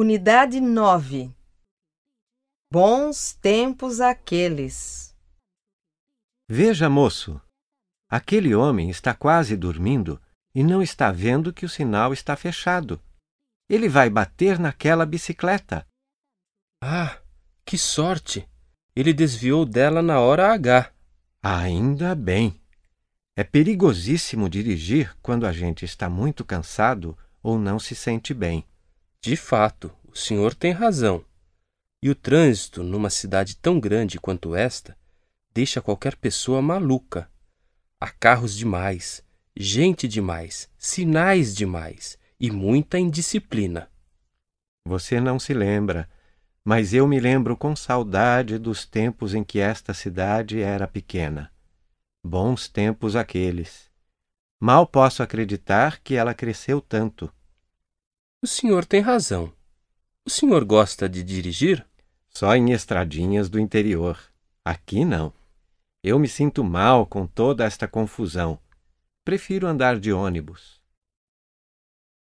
Unidade 9 Bons tempos aqueles. Veja, moço, aquele homem está quase dormindo e não está vendo que o sinal está fechado. Ele vai bater naquela bicicleta. Ah, que sorte! Ele desviou dela na hora H. Ainda bem. É perigosíssimo dirigir quando a gente está muito cansado ou não se sente bem. De fato, o senhor tem razão. E o trânsito numa cidade tão grande quanto esta deixa qualquer pessoa maluca. Há carros demais, gente demais, sinais demais e muita indisciplina. Você não se lembra, mas eu me lembro com saudade dos tempos em que esta cidade era pequena. Bons tempos aqueles. Mal posso acreditar que ela cresceu tanto. O senhor tem razão. O senhor gosta de dirigir? Só em estradinhas do interior. Aqui não. Eu me sinto mal com toda esta confusão. Prefiro andar de ônibus.